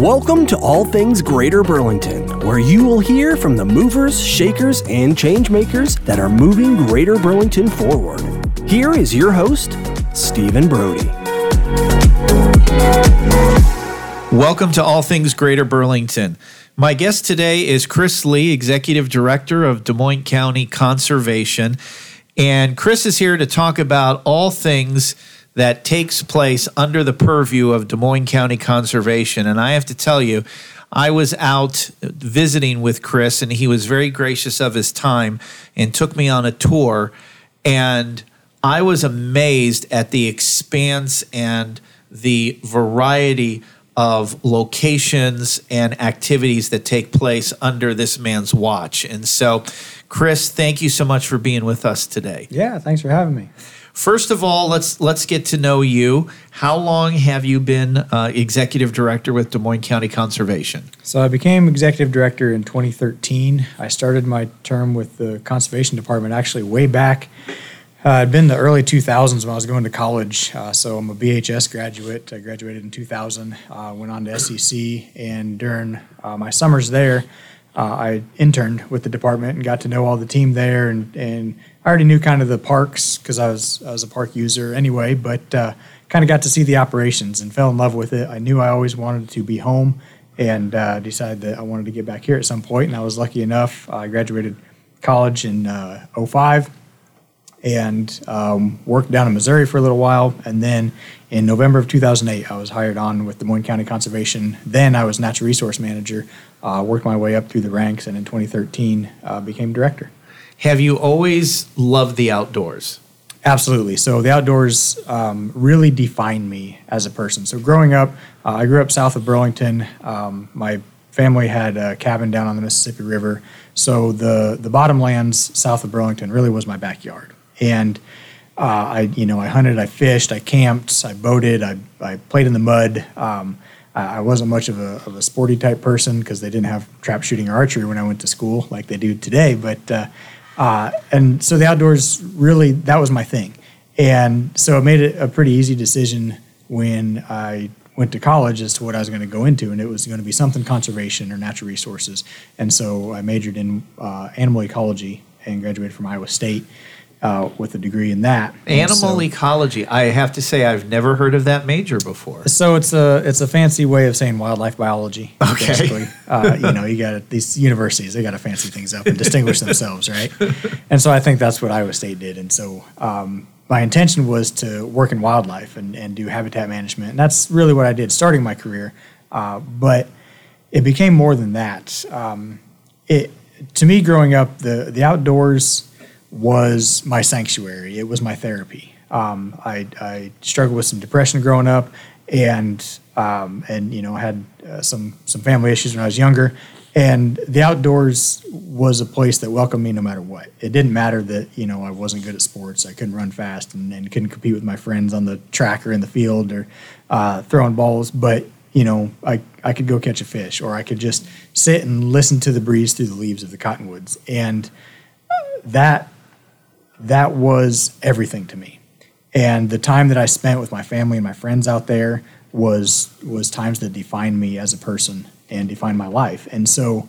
Welcome to All Things Greater Burlington, where you will hear from the movers, shakers, and changemakers that are moving Greater Burlington forward. Here is your host, Stephen Brody. Welcome to All Things Greater Burlington. My guest today is Chris Lee, Executive Director of Des Moines County Conservation. And Chris is here to talk about all things that takes place under the purview of Des Moines County Conservation. And I have to tell you, I was out visiting with Chris, and he was very gracious of his time and took me on a tour. And I was amazed at the expanse and the variety of locations and activities that take place under this man's watch. And so, Chris, thank you so much for being with us today. Yeah, thanks for having me. First of all, let's let's get to know you. How long have you been uh, executive director with Des Moines County Conservation? So I became executive director in 2013. I started my term with the conservation department actually way back. Uh, it'd been the early 2000s when I was going to college. Uh, so I'm a BHS graduate. I graduated in 2000. Uh, went on to SEC, and during uh, my summers there, uh, I interned with the department and got to know all the team there and and I already knew kind of the parks because I was I was a park user anyway, but uh, kind of got to see the operations and fell in love with it. I knew I always wanted to be home, and uh, decided that I wanted to get back here at some point. And I was lucky enough. I graduated college in uh, 05 and um, worked down in Missouri for a little while. And then in November of 2008, I was hired on with Des Moines County Conservation. Then I was natural resource manager, uh, worked my way up through the ranks, and in 2013 uh, became director. Have you always loved the outdoors? Absolutely. So the outdoors um, really defined me as a person. So growing up, uh, I grew up south of Burlington. Um, my family had a cabin down on the Mississippi River. So the the bottomlands south of Burlington really was my backyard. And uh, I, you know, I hunted, I fished, I camped, I boated, I, I played in the mud. Um, I wasn't much of a, of a sporty type person because they didn't have trap shooting or archery when I went to school like they do today. But uh, uh, and so the outdoors really, that was my thing. And so it made it a pretty easy decision when I went to college as to what I was going to go into, and it was going to be something conservation or natural resources. And so I majored in uh, animal ecology and graduated from Iowa State uh, with a degree in that. Animal so, ecology. I have to say, I've never heard of that major before. So it's a it's a fancy way of saying wildlife biology. Okay. Basically, uh, you know, you got these universities they got to fancy things up and distinguish themselves, right? And so I think that's what Iowa State did. And so um, my intention was to work in wildlife and, and do habitat management, and that's really what I did starting my career. Uh, but it became more than that. Um, it to me, growing up, the the outdoors was my sanctuary. It was my therapy. Um, I, I, struggled with some depression growing up, and um, and you know had uh, some some family issues when I was younger. And the outdoors was a place that welcomed me no matter what. It didn't matter that you know I wasn't good at sports. I couldn't run fast and, and couldn't compete with my friends on the track or in the field or uh, throwing balls. But you know I I could go catch a fish, or I could just sit and listen to the breeze through the leaves of the cottonwoods, and that that was everything to me. And the time that I spent with my family and my friends out there was was times that defined me as a person and defined my life. And so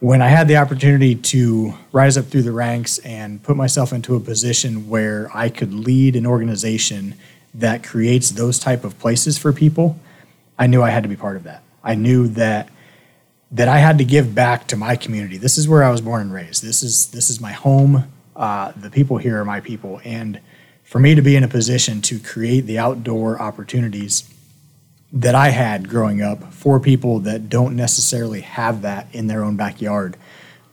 when I had the opportunity to rise up through the ranks and put myself into a position where I could lead an organization that creates those type of places for people, I knew I had to be part of that. I knew that that I had to give back to my community. This is where I was born and raised. This is this is my home uh, the people here are my people. And for me to be in a position to create the outdoor opportunities that I had growing up for people that don't necessarily have that in their own backyard,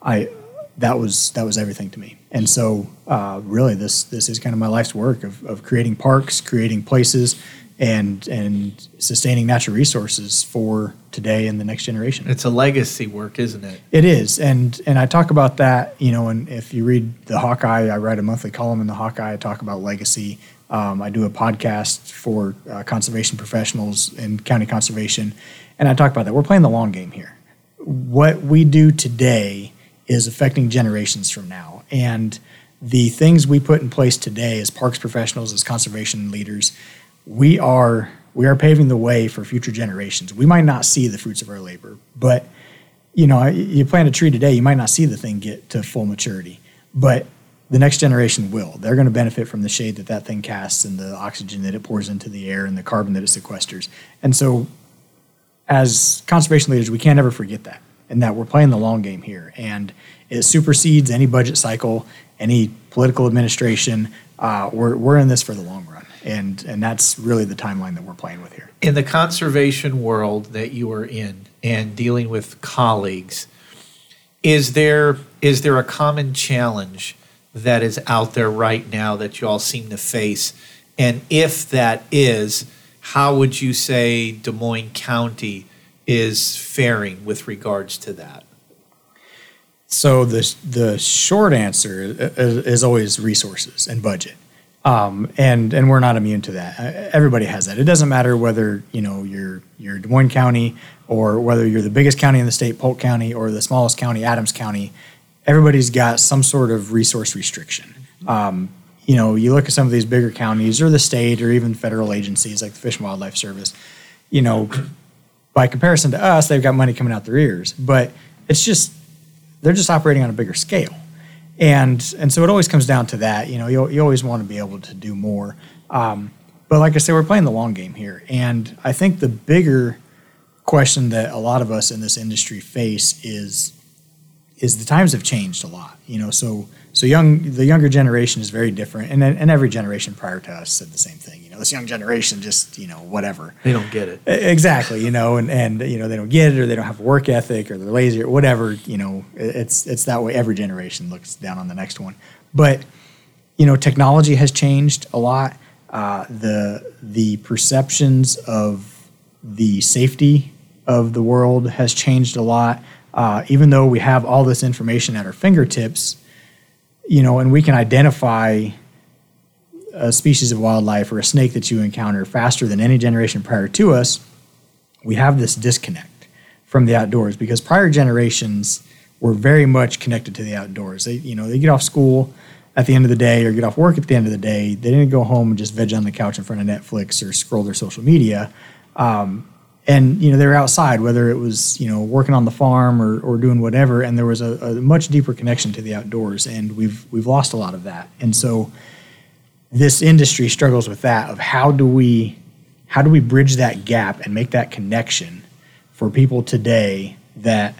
I that was that was everything to me. And so, uh, really, this this is kind of my life's work of, of creating parks, creating places, and and sustaining natural resources for today and the next generation. It's a legacy work, isn't it? It is, and and I talk about that. You know, and if you read the Hawkeye, I write a monthly column in the Hawkeye. I talk about legacy. Um, I do a podcast for uh, conservation professionals in county conservation, and I talk about that. We're playing the long game here. What we do today is affecting generations from now, and the things we put in place today as parks professionals, as conservation leaders we are we are paving the way for future generations. We might not see the fruits of our labor, but you know, you plant a tree today, you might not see the thing get to full maturity, but the next generation will. They're going to benefit from the shade that that thing casts and the oxygen that it pours into the air and the carbon that it sequesters. And so, as conservation leaders, we can't ever forget that and that we're playing the long game here. And it supersedes any budget cycle, any political administration. Uh, we're, we're in this for the long run. And, and that's really the timeline that we're playing with here. In the conservation world that you are in and dealing with colleagues, is there is there a common challenge that is out there right now that you all seem to face? And if that is, how would you say Des Moines County is faring with regards to that? So the the short answer is, is always resources and budget, um, and and we're not immune to that. Uh, everybody has that. It doesn't matter whether you know you're you're Des Moines County or whether you're the biggest county in the state, Polk County, or the smallest county, Adams County. Everybody's got some sort of resource restriction. Um, you know, you look at some of these bigger counties, or the state, or even federal agencies like the Fish and Wildlife Service. You know, by comparison to us, they've got money coming out their ears, but it's just they're just operating on a bigger scale. And, and so it always comes down to that. You know, you, you always want to be able to do more. Um, but like I said, we're playing the long game here. And I think the bigger question that a lot of us in this industry face is is the times have changed a lot. You know, so so young the younger generation is very different, and and every generation prior to us said the same thing. You know, this young generation just you know whatever they don't get it exactly. You know, and and you know they don't get it, or they don't have work ethic, or they're lazy, or whatever. You know, it's it's that way. Every generation looks down on the next one, but you know, technology has changed a lot. Uh, the the perceptions of the safety of the world has changed a lot uh, even though we have all this information at our fingertips, you know, and we can identify a species of wildlife or a snake that you encounter faster than any generation prior to us, we have this disconnect from the outdoors because prior generations were very much connected to the outdoors. They, you know, they get off school at the end of the day or get off work at the end of the day. They didn't go home and just veg on the couch in front of Netflix or scroll their social media. Um, and you know they were outside whether it was you know working on the farm or, or doing whatever and there was a, a, much deeper connection to the outdoors and we've we've lost a lot of that. And so this industry struggles with that of how do we how do we bridge that gap and make that connection for people today that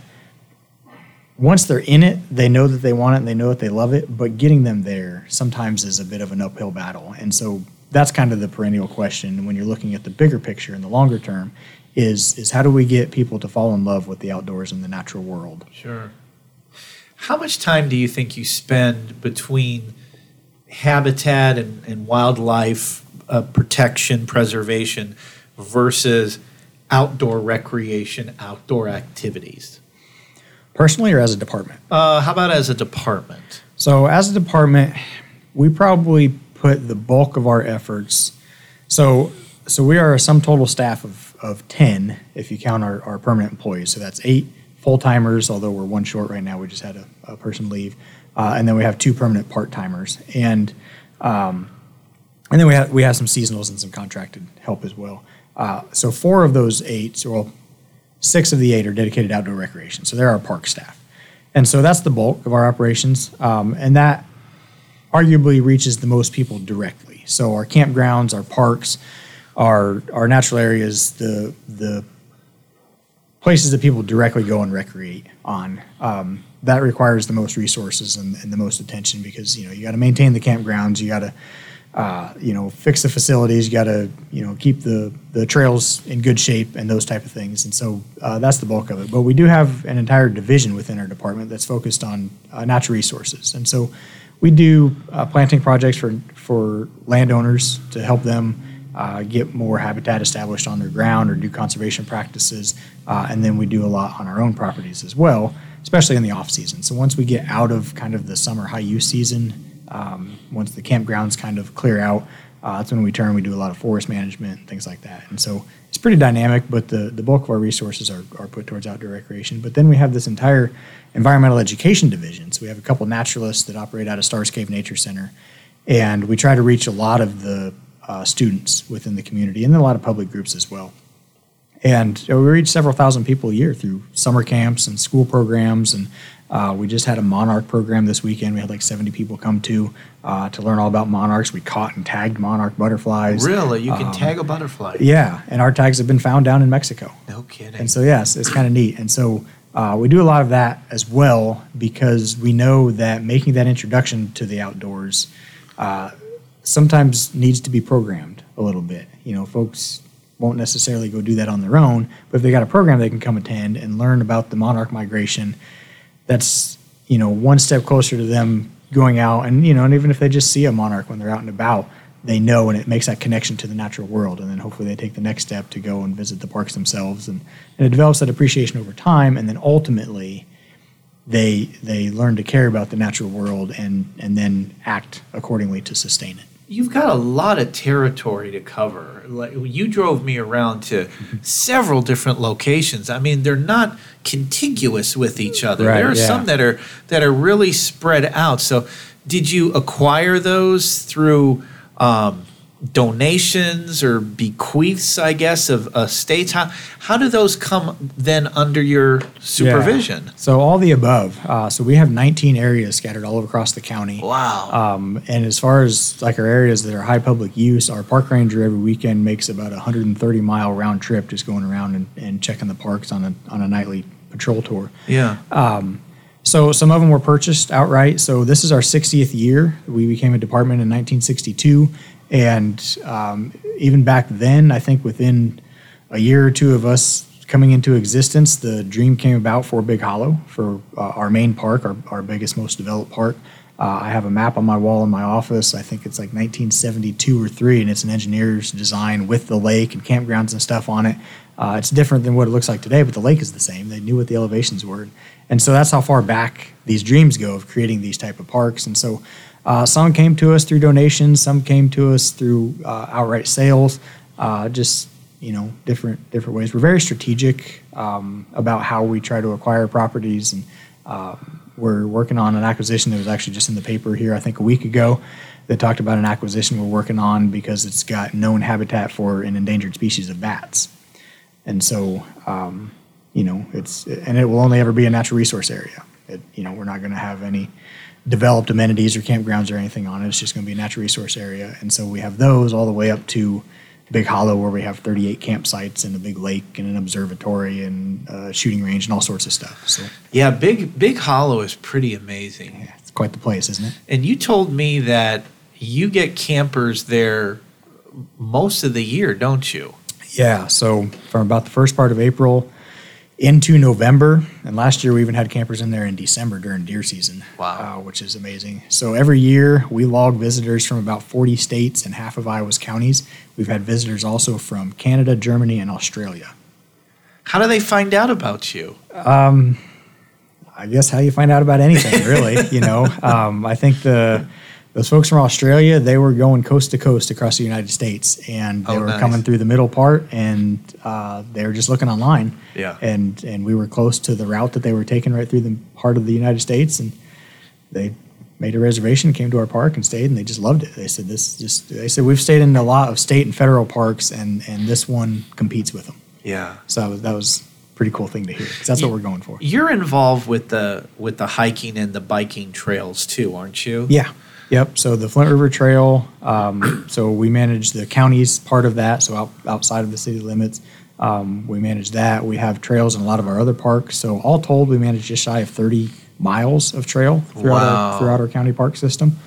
once they're in it they know that they want it and they know that they love it but getting them there sometimes is a bit of an uphill battle. And so that's kind of the perennial question when you're looking at the bigger picture in the longer term is is how do we get people to fall in love with the outdoors and the natural world? Sure. How much time do you think you spend between habitat and, and wildlife uh, protection, preservation versus outdoor recreation, outdoor activities? Personally, or as a department? Uh, how about as a department? So, as a department, we probably put the bulk of our efforts. So, so we are a sum total staff of, of 10 if you count our, our permanent employees. So that's eight full timers, although we're one short right now. We just had a, a person leave. Uh, and then we have two permanent part timers. And um, and then we have, we have some seasonals and some contracted help as well. Uh, so four of those eight, well, six of the eight are dedicated outdoor recreation. So they're our park staff. And so that's the bulk of our operations. Um, and that arguably reaches the most people directly. So our campgrounds, our parks, our our natural areas, the the places that people directly go and recreate on. Um, that requires the most resources and, and, the most attention because you know you got to maintain the campgrounds, you got to uh, you know fix the facilities, you got to you know keep the the trails in good shape and those type of things. And so uh, that's the bulk of it. But we do have an entire division within our department that's focused on uh, natural resources, and so we do uh, planting projects for for landowners to help them uh, get more habitat established on their ground or do conservation practices. Uh, and then we do a lot on our own properties as well, especially in the off season. So once we get out of kind of the summer high use season, um, once the campgrounds kind of clear out, uh, that's when we turn. We do a lot of forest management and things like that. And so it's pretty dynamic, but the, the bulk of our resources are, are put towards outdoor recreation. But then we have this entire environmental education division. So we have a couple naturalists that operate out of Starr's Cave Nature Center. And we try to reach a lot of the uh, students within the community, and a lot of public groups as well. And we reach several thousand people a year through summer camps and school programs. And uh, we just had a monarch program this weekend. We had like 70 people come to uh, to learn all about monarchs. We caught and tagged monarch butterflies. Really? You can Um, tag a butterfly? Yeah, and our tags have been found down in Mexico. No kidding. And so, yes, it's kind of neat. And so, uh, we do a lot of that as well because we know that making that introduction to the outdoors uh, sometimes needs to be programmed a little bit. You know, folks won't necessarily go do that on their own, but if they got a program they can come attend and learn about the monarch migration, that's you know one step closer to them going out. And you know and even if they just see a monarch when they're out and about they know and it makes that connection to the natural world. And then hopefully they take the next step to go and visit the parks themselves. And, and it develops that appreciation over time. And then ultimately they they learn to care about the natural world and and then act accordingly to sustain it You've got a lot of territory to cover. Like you drove me around to several different locations. I mean, they're not contiguous with each other. Right, there are yeah. some that are that are really spread out. So, did you acquire those through um, donations or bequeaths? I guess of estates. How how do those come then under your supervision? Yeah. So all the above. Uh, so we have 19 areas scattered all across the county. Wow. Um, and as far as like our areas that are high public use, our park ranger every weekend makes about a 130 mile round trip, just going around and, and checking the parks on a on a nightly patrol tour. yeah. So some of them were purchased outright. So this is our 60th year. We became a department in 1962, and um, even back then, I think within a year or two of us coming into existence, the dream came about for Big Hollow for uh, our main park, our, our biggest, most developed park. Uh, I have a map on my wall in my office. I think it's like 1972 or three, and it's an engineer's design with the lake and campgrounds and stuff on it. Uh, it's different than what it looks like today, but the lake is the same. They knew what the elevations were, and so that's how far back these dreams go of creating these type of parks. And so, uh, some came to us through donations, some came to us through uh, outright sales. Uh, just you know, different different ways. We're very strategic um, about how we try to acquire properties, and uh, we're working on an acquisition that was actually just in the paper here, I think, a week ago. That talked about an acquisition we're working on because it's got known habitat for an endangered species of bats. And so, um, you know, it's and it will only ever be a natural resource area. It, you know, we're not going to have any developed amenities or campgrounds or anything on it. It's just going to be a natural resource area. And so we have those all the way up to Big Hollow, where we have 38 campsites and a big lake and an observatory and a shooting range and all sorts of stuff. So Yeah, Big Big Hollow is pretty amazing. yeah, it's quite the place, isn't it? And you told me that you get campers there most of the year, don't you? Yeah. So from about the first part of April into November, and last year we even had campers in there in December during deer season. Wow. Uh, which is amazing. So every year we log visitors from about 40 states and half of Iowa's counties. We've had visitors also from Canada, Germany, and Australia. How do they find out about you? I guess how you find out about anything, really. you know, um, I think the those folks from Australia they were going coast to coast across the United States, and they Oh, were nice. coming through the middle part, and uh, they were just looking online. Yeah. and and we were close to the route that they were taking right through the heart of the United States, and they made a reservation, came to our park, and stayed, and they just loved it. They said this just they said we've stayed in a lot of state and federal parks, and and this one competes with them. Yeah. So that was, that was a pretty cool thing to hear because that's what we're going for. You're involved with the with the hiking and the biking trails too, aren't you? Yeah. Yep. So the Flint River Trail. Um, so we manage the county's part of that. So out, outside of the city limits, um, we manage that. We have trails in a lot of our other parks. So all told, we manage just shy of 30 miles of trail throughout, Wow. our, throughout our county park system.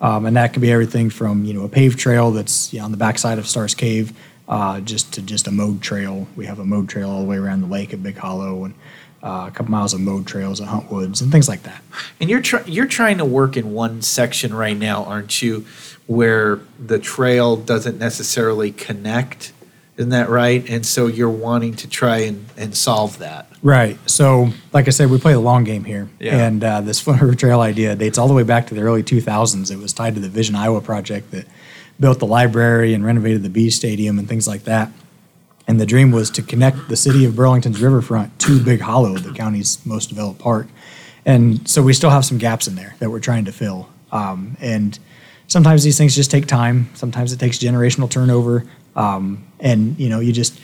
Um, and that could be everything from you know a paved trail that's you know, on the backside of Starr's Cave, uh, just to just a mowed trail. We have a mowed trail all the way around the lake at Big Hollow, and uh, a couple miles of mowed trails at Hunt Woods and things like that. And you're try- you're trying to work in one section right now, aren't you, where the trail doesn't necessarily connect? Isn't that right? And so you're wanting to try and, and solve that. Right. So, like I said, we play the long game here. Yeah. And uh, this Flint River Trail idea dates all the way back to the early 2000s. It was tied to the Vision Iowa project that built the library and renovated the Bee Stadium and things like that. And the dream was to connect the city of Burlington's riverfront to Big Hollow, the county's most developed park. And so we still have some gaps in there that we're trying to fill. Um, and sometimes these things just take time. Sometimes it takes generational turnover, um, and you know, you just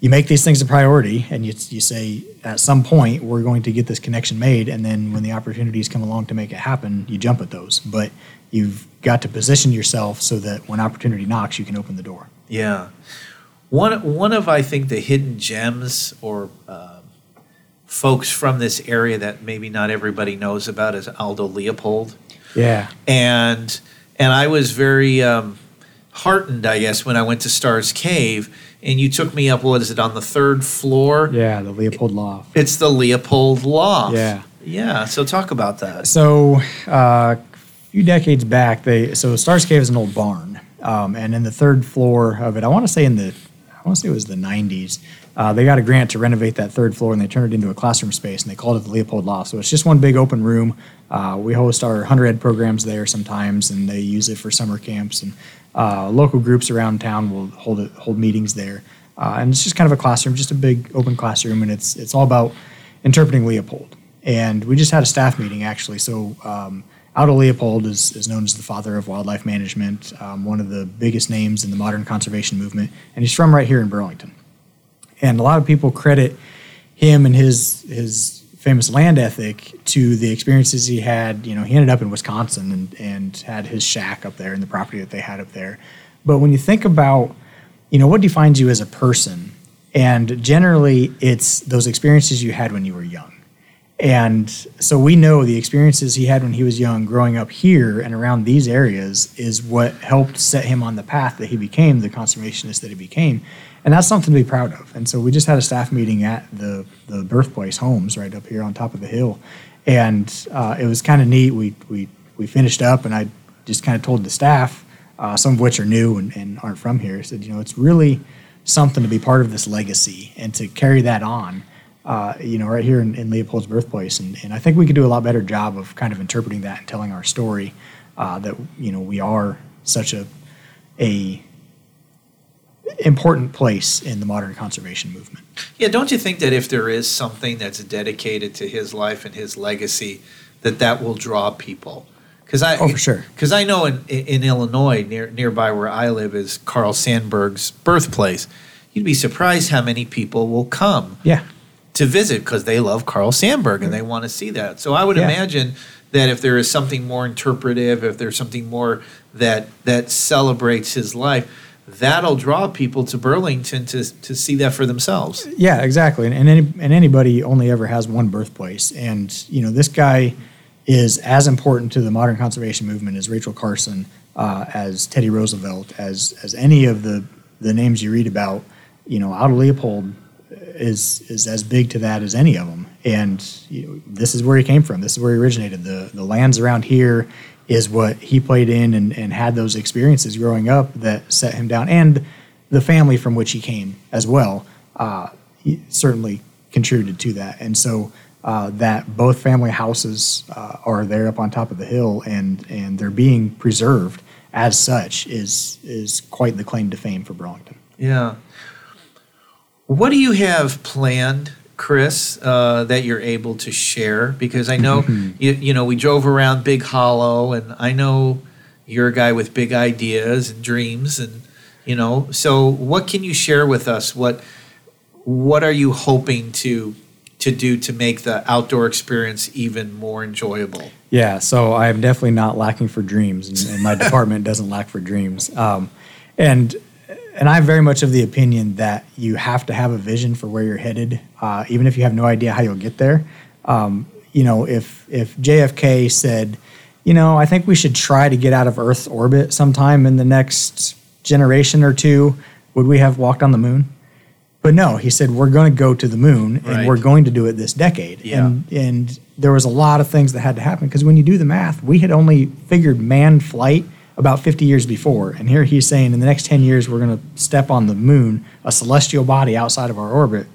you make these things a priority, and you you say at some point we're going to get this connection made, and then when the opportunities come along to make it happen, you jump at those. But you've got to position yourself so that when opportunity knocks, you can open the door. Yeah. One, one of, I think, the hidden gems or uh, folks from this area that maybe not everybody knows about is Aldo Leopold. Yeah. And, and I was very um, heartened, I guess, when I went to Starr's Cave and you took me up, what is it, on the third floor? Yeah, the Leopold Loft. It's the Leopold Loft. Yeah. Yeah. So talk about that. So uh, a few decades back, they so Starr's Cave is an old barn, um, and in the third floor of it, I want to say in the I want to say it was the 90s. Uh, they got a grant to renovate that third floor and they turned it into a classroom space and they called it the Leopold Loft. So it's just one big open room. Uh, we host our 100 ed programs there sometimes and they use it for summer camps and uh, local groups around town will hold it, hold meetings there. Uh, and it's just kind of a classroom, just a big open classroom, and it's it's all about interpreting Leopold. And we just had a staff meeting actually. So um, Aldo Leopold is, is known as the father of wildlife management, um, one of the biggest names in the modern conservation movement, and he's from right here in Burlington. And a lot of people credit him and his his famous land ethic to the experiences he had. You know, he ended up in Wisconsin and, and had his shack up there and the property that they had up there. But when you think about, you know, what defines you as a person, and generally it's those experiences you had when you were young and so we know the experiences he had when he was young, growing up here and around these areas, is what helped set him on the path that he became, the conservationist that he became. And that's something to be proud of. And so we just had a staff meeting at the, the birthplace homes right up here on top of the hill. And uh, it was kind of neat. We, we, we finished up, and I just kind of told the staff, uh, some of which are new and, and aren't from here, said, you know, it's really something to be part of this legacy and to carry that on uh, you know, right here in, in, Leopold's birthplace. And, and I think we could do a lot better job of kind of interpreting that and telling our story uh, that, you know, we are such a, a important place in the modern conservation movement. Yeah, don't you think that if there is something that's dedicated to his life and his legacy, that that will draw people? Because I, oh, for sure. Because I know in, in Illinois, near nearby where I live, is Carl Sandburg's birthplace. You'd be surprised how many people will come. Yeah to visit because they love Carl Sandburg and they want to see that. So I would yeah. imagine that if there is something more interpretive, if there's something more that that celebrates his life, that'll draw people to Burlington to, to see that for themselves. Yeah, exactly. And, and, any, and anybody only ever has one birthplace. And, you know, this guy is as important to the modern conservation movement as Rachel Carson, uh, as Teddy Roosevelt, as, as any of the, the names you read about. You know, Aldo Leopold is is as big to that as any of them. And you know, this is where he came from. This is where he originated. The the lands around here is what he played in and, and had those experiences growing up that set him down, and the family from which he came as well. Uh, he certainly contributed to that, and so. Uh, that both family houses uh, are there up on top of the hill and and they're being preserved as such is is quite the claim to fame for Burlington. Yeah. What do you have planned, Chris, uh, that you're able to share? Because I know you, you know we drove around Big Hollow, and I know you're a guy with big ideas and dreams, and you know. So, what can you share with us? What what are you hoping to to do to make the outdoor experience even more enjoyable? Yeah, so I am definitely not lacking for dreams, and, and my department doesn't lack for dreams. Um, and and I'm very much of the opinion that you have to have a vision for where you're headed, uh, even if you have no idea how you'll get there. Um, you know, if if JFK said, you know, I think we should try to get out of Earth's orbit sometime in the next generation or two, would we have walked on the moon? But no, he said we're going to go to the moon and right. we're going to do it this decade. Yeah. And and there was a lot of things that had to happen because when you do the math, we had only figured manned flight about 50 years before. And here he's saying in the next 10 years, we're going to step on the moon, a celestial body outside of our orbit.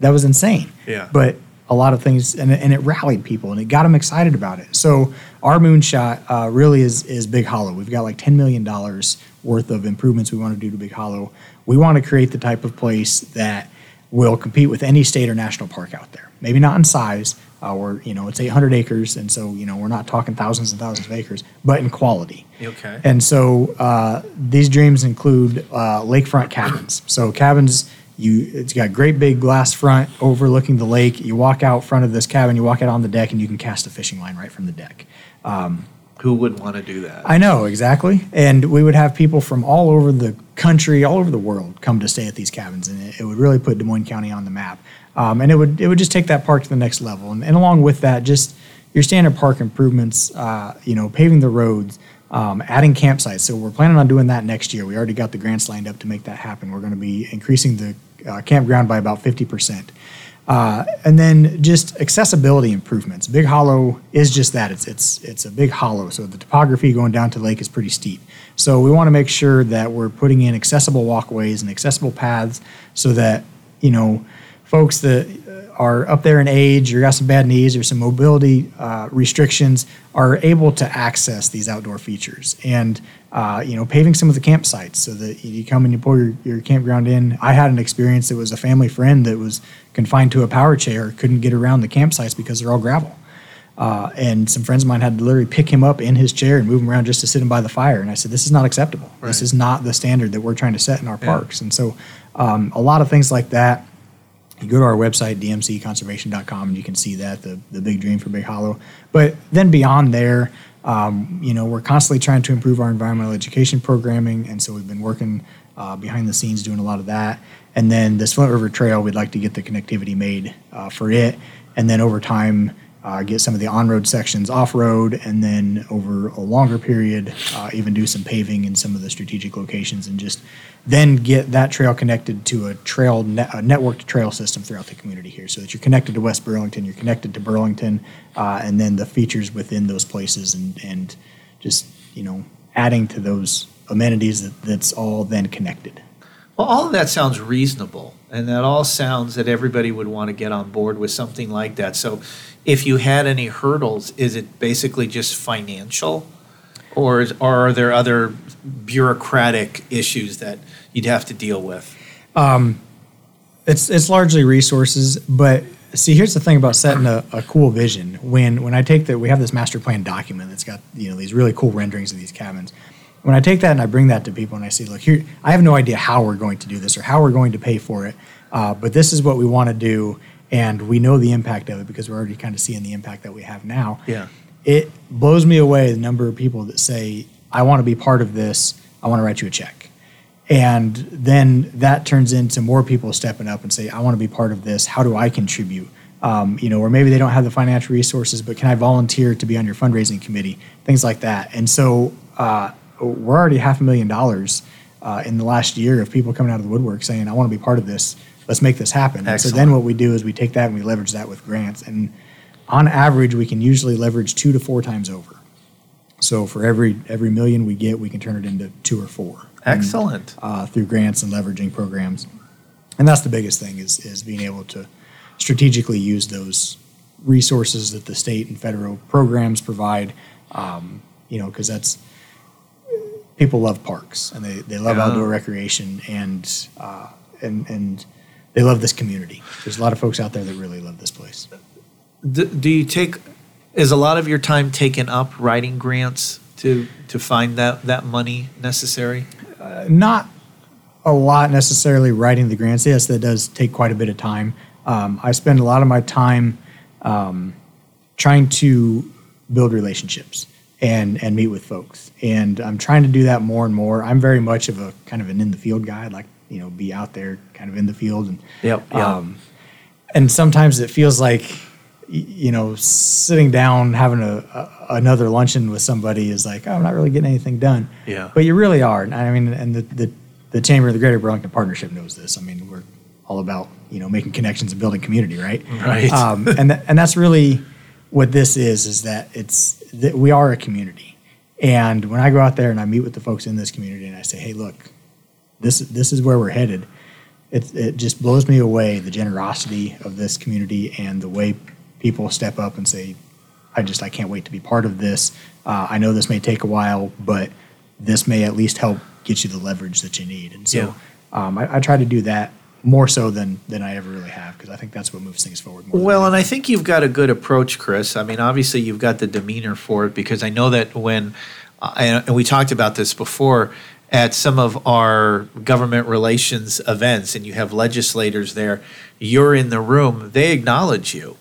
That was insane. Yeah. But a lot of things, and, and it rallied people and it got them excited about it. So our moonshot uh, really is, is Big Hollow. We've got like $10 million worth of improvements we want to do to Big Hollow. We want to create the type of place that will compete with any state or national park out there. Maybe not in size, Uh, we're you know it's 800 acres, and so you know we're not talking thousands and thousands of acres, but in quality. Okay. And so uh, these dreams include uh, lakefront cabins. So cabins, you it's got great big glass front overlooking the lake. You walk out front of this cabin, you walk out on the deck, and you can cast a fishing line right from the deck. Who wouldn't want to do that? I know exactly, and we would have people from all over the country, all over the world, come to stay at these cabins, and it, it would really put Des Moines County on the map. Um, and it would it would just take that park to the next level, and, and along with that, just your standard park improvements, uh, you know, paving the roads, um, adding campsites. So we're planning on doing that next year. We already got the grants lined up to make that happen. We're going to be increasing the uh, campground by about fifty percent. Uh, and then just accessibility improvements. Big Hollow is just that. It's it's it's a big hollow, so the topography going down to the lake is pretty steep. So we want to make sure that we're putting in accessible walkways and accessible paths, so that you know folks that are up there in age or got some bad knees or some mobility uh, restrictions are able to access these outdoor features and uh, you know paving some of the campsites so that you come and you pull your, your campground in i had an experience that was a family friend that was confined to a power chair couldn't get around the campsites because they're all gravel uh, and some friends of mine had to literally pick him up in his chair and move him around just to sit him by the fire. And I said, "This is not acceptable. This is not the standard that we're trying to set in our Yeah. parks." And so, um, a lot of things like that you go to our website dmcconservation.com and you can see that the, the big dream for big hollow. But then beyond there um, you know we're constantly trying to improve our environmental education programming and so we've been working uh, behind the scenes doing a lot of that. And then this flint river trail we'd like to get the connectivity made uh, for it. And then over time uh, get some of the on-road sections off-road and then over a longer period uh, even do some paving in some of the strategic locations and just then get that trail connected to a trail net, a networked trail system throughout the community here so that you're connected to west burlington you're connected to burlington uh, and then the features within those places and, and just you know adding to those amenities that, that's all then connected. Well, all of that sounds reasonable, and that all sounds that everybody would want to get on board with something like that. So, if you had any hurdles, is it basically just financial, or, is, or are there other bureaucratic issues that you'd have to deal with? Um, it's it's largely resources but see here's the thing about setting a, a cool vision when when i take that we have this master plan document that's got you know these really cool renderings of these cabins when i take that and i bring that to people and i say look here i have no idea how we're going to do this or how we're going to pay for it uh, but this is what we want to do and we know the impact of it because we're already kind of seeing the impact that we have now. Yeah. it blows me away the number of people that say i want to be part of this. I want to write you a check. And then that turns into more people stepping up and say i want to be part of this. How do i contribute? Um, you know or maybe they don't have the financial resources but can i volunteer to be on your fundraising committee? Things like that. And so uh, we're already half a million dollars uh, in the last year of people coming out of the woodwork saying i want to be part of this let's make this happen and so then what we do is we take that and we leverage that with grants and on average we can usually leverage two to four times over so for every every million we get we can turn it into two or four Excellent. uh, through grants and leveraging programs. And that's the biggest thing is, is being able to strategically use those resources that the state and federal programs provide. Um, you know, because that's people love parks and they, they love Yeah. outdoor recreation and uh, and and they love this community. There's a lot of folks out there that really love this place. Do, do you take? Is a lot of your time taken up writing grants to to find that that money necessary? not a lot necessarily writing the grants. Yes, that does take quite a bit of time. Um, I spend a lot of my time um, trying to build relationships and and meet with folks, and I'm trying to do that more and more. I'm very much of a kind of an in the field guy. I'd like you know be out there, kind of in the field, and Yep, yep. Um, and sometimes it feels like you know sitting down having a, a another luncheon with somebody is like oh, I'm not really getting anything done. Yeah. But you really are. I mean, and the, the, the Chamber of the Greater Burlington Partnership knows this. I mean, we're all about, you know, making connections and building community, right? Right. Um, and, tha- and that's really what this is, is that it's, that we are a community. And when I go out there and I meet with the folks in this community and I say, hey, look, this, this is where we're headed. It, it just blows me away the generosity of this community and the way people step up and say, I just I can't wait to be part of this. Uh, I know this may take a while, but this may at least help get you the leverage that you need. And so Yeah. um, I, I try to do that more so than than I ever really have because I think that's what moves things forward. More well, and I think you've got a good approach, Chris. I mean, obviously you've got the demeanor for it because I know that when uh, and we talked about this before at some of our government relations events and you have legislators there, you're in the room, they acknowledge you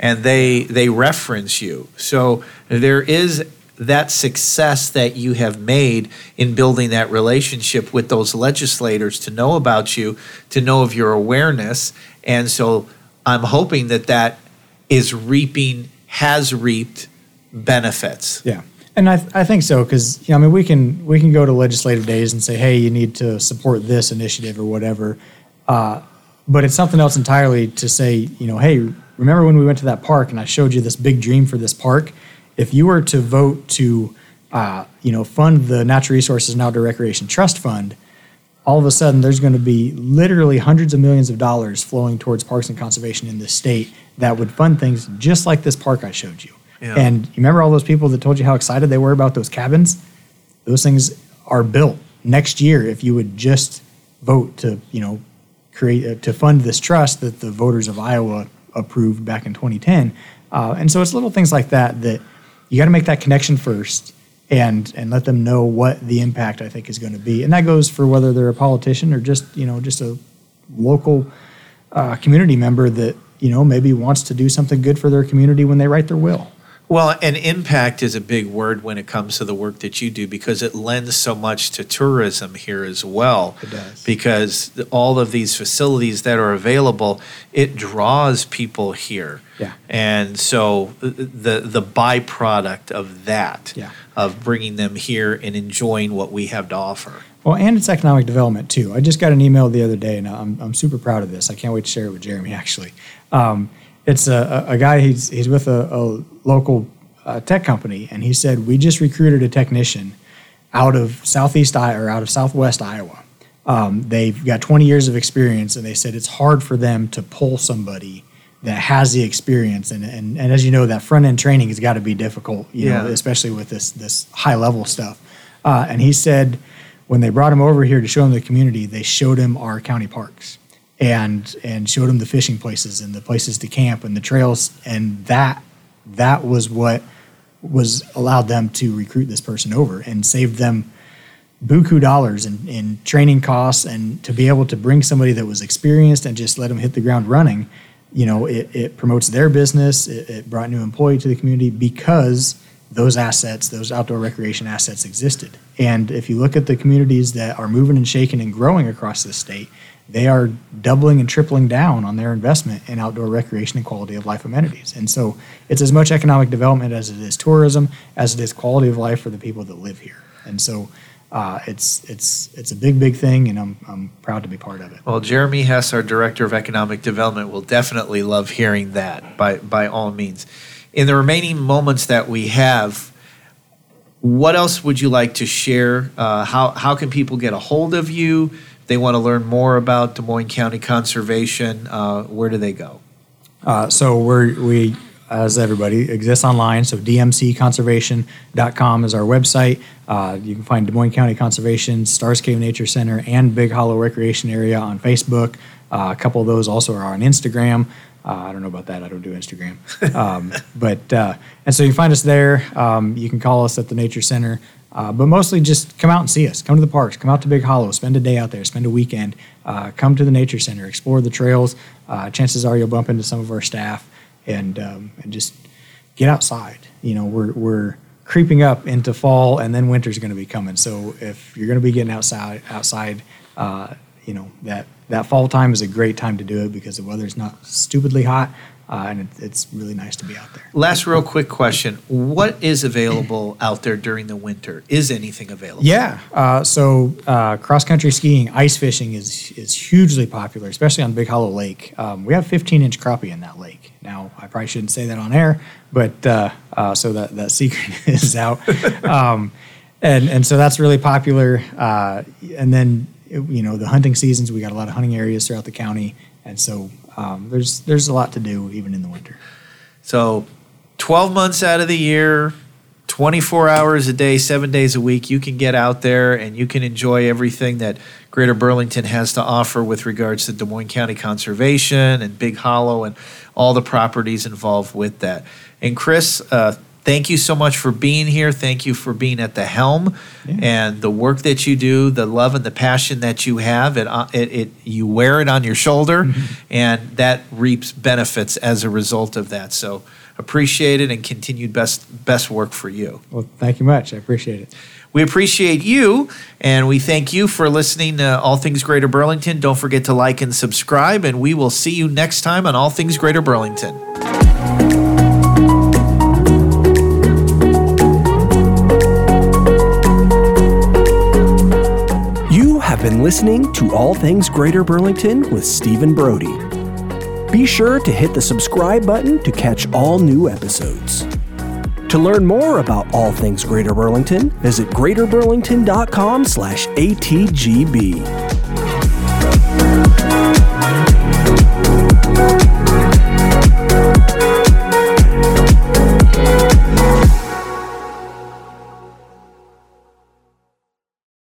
and they they reference you. So there is that success that you have made in building that relationship with those legislators to know about you, to know of your awareness. And so I'm hoping that that is reaping, has reaped benefits. Yeah. And I, th- I think so because you know, I mean we can we can go to legislative days and say hey you need to support this initiative or whatever, uh, but it's something else entirely to say you know hey remember when we went to that park and I showed you this big dream for this park if you were to vote to uh, you know fund the Natural Resources and Outdoor Recreation Trust Fund, all of a sudden there's going to be literally hundreds of millions of dollars flowing towards parks and conservation in this state that would fund things just like this park I showed you. Yeah. And you remember all those people that told you how excited they were about those cabins? Those things are built next year if you would just vote to, you know, create uh, to fund this trust that the voters of Iowa approved back in 2010. Uh, and so it's little things like that that you got to make that connection first and and let them know what the impact I think is going to be. And that goes for whether they're a politician or just you know just a local uh, community member that you know maybe wants to do something good for their community when they write their will. Well, and impact is a big word when it comes to the work that you do because it lends so much to tourism here as well. It does. Because all of these facilities that are available, it draws people here. Yeah. And so the the byproduct of that, yeah. of bringing them here and enjoying what we have to offer. Well, and it's economic development too. I just got an email the other day, and I'm, I'm super proud of this. I can't wait to share it with Jeremy actually. Um, it's a, a guy he's he's with a, a local uh, tech company, and he said we just recruited a technician out of southeast Iowa or out of southwest Iowa. Um, they've got 20 years of experience, and they said it's hard for them to pull somebody that has the experience. And and, and as you know, that front end training has got to be difficult, you yeah. know, especially with this this high level stuff. Uh, and he said when they brought him over here to show him the community, they showed him our county parks and and showed them the fishing places and the places to camp and the trails. And that that was what was allowed them to recruit this person over and saved them buku dollars in, in training costs and to be able to bring somebody that was experienced and just let them hit the ground running you know it, it promotes their business. It, it brought new employee to the community because those assets those outdoor recreation assets existed. And if you look at the communities that are moving and shaking and growing across the state they are doubling and tripling down on their investment in outdoor recreation and quality of life amenities. And so it's as much economic development as it is tourism, as it is quality of life for the people that live here. And so uh, it's it's it's a big big thing, and I'm I'm proud to be part of it. Well, Jeremy Hess, our director of economic development, will definitely love hearing that. By by all means, in the remaining moments that we have, what else would you like to share? Uh, how how can people get a hold of you? They want to learn more about Des Moines County Conservation, uh, where do they go? Uh, so we're, we, as everybody, exists online. So dmcconservation.com is our website. Uh, you can find Des Moines County Conservation, Starr's Cave Nature Center, and Big Hollow Recreation Area on Facebook. Uh, a couple of those also are on Instagram. Uh, I don't know about that. I don't do Instagram. Um, but uh, and so you find us there. Um, you can call us at the Nature Center. Uh, but mostly just come out and see us. Come to the parks. Come out to Big Hollow. Spend a day out there. Spend a weekend. Uh, come to the nature center. Explore the trails. Uh, chances are you'll bump into some of our staff and um, and just get outside. You know, we're we're creeping up into fall, and then winter's going to be coming. So if you're going to be getting outside outside, uh, you know that that fall time is a great time to do it because the weather's not stupidly hot uh, and it, it's really nice to be out there. Last, real quick question: What is available out there during the winter? Is anything available? Yeah, uh, so uh, cross country skiing, ice fishing is is hugely popular, especially on Big Hollow Lake. Um, we have 15 inch crappie in that lake. Now, I probably shouldn't say that on air, but uh, uh, so that that secret is out. Um, and and so that's really popular. Uh, and then you know the hunting seasons, we got a lot of hunting areas throughout the county, and so um, there's there's a lot to do even in the winter. So, 12 months out of the year, 24 hours a day, seven days a week, you can get out there and you can enjoy everything that Greater Burlington has to offer with regards to Des Moines County Conservation and Big Hollow and all the properties involved with that. And Chris, uh, thank you so much for being here. Thank you for being at the helm Yeah. and the work that you do, the love and the passion that you have. It, uh, it, it you wear it on your shoulder, and that reaps benefits as a result of that. So appreciate it and continued best best work for you. Well, thank you much. I appreciate it. We appreciate you and we thank you for listening to All Things Greater Burlington. Don't forget to like and subscribe, and we will see you next time on All Things Greater Burlington. Have been listening to All Things Greater Burlington with Stephen Brody. Be sure to hit the subscribe button to catch all new episodes. To learn more about all things Greater Burlington, visit greaterburlington.com slash ATGB.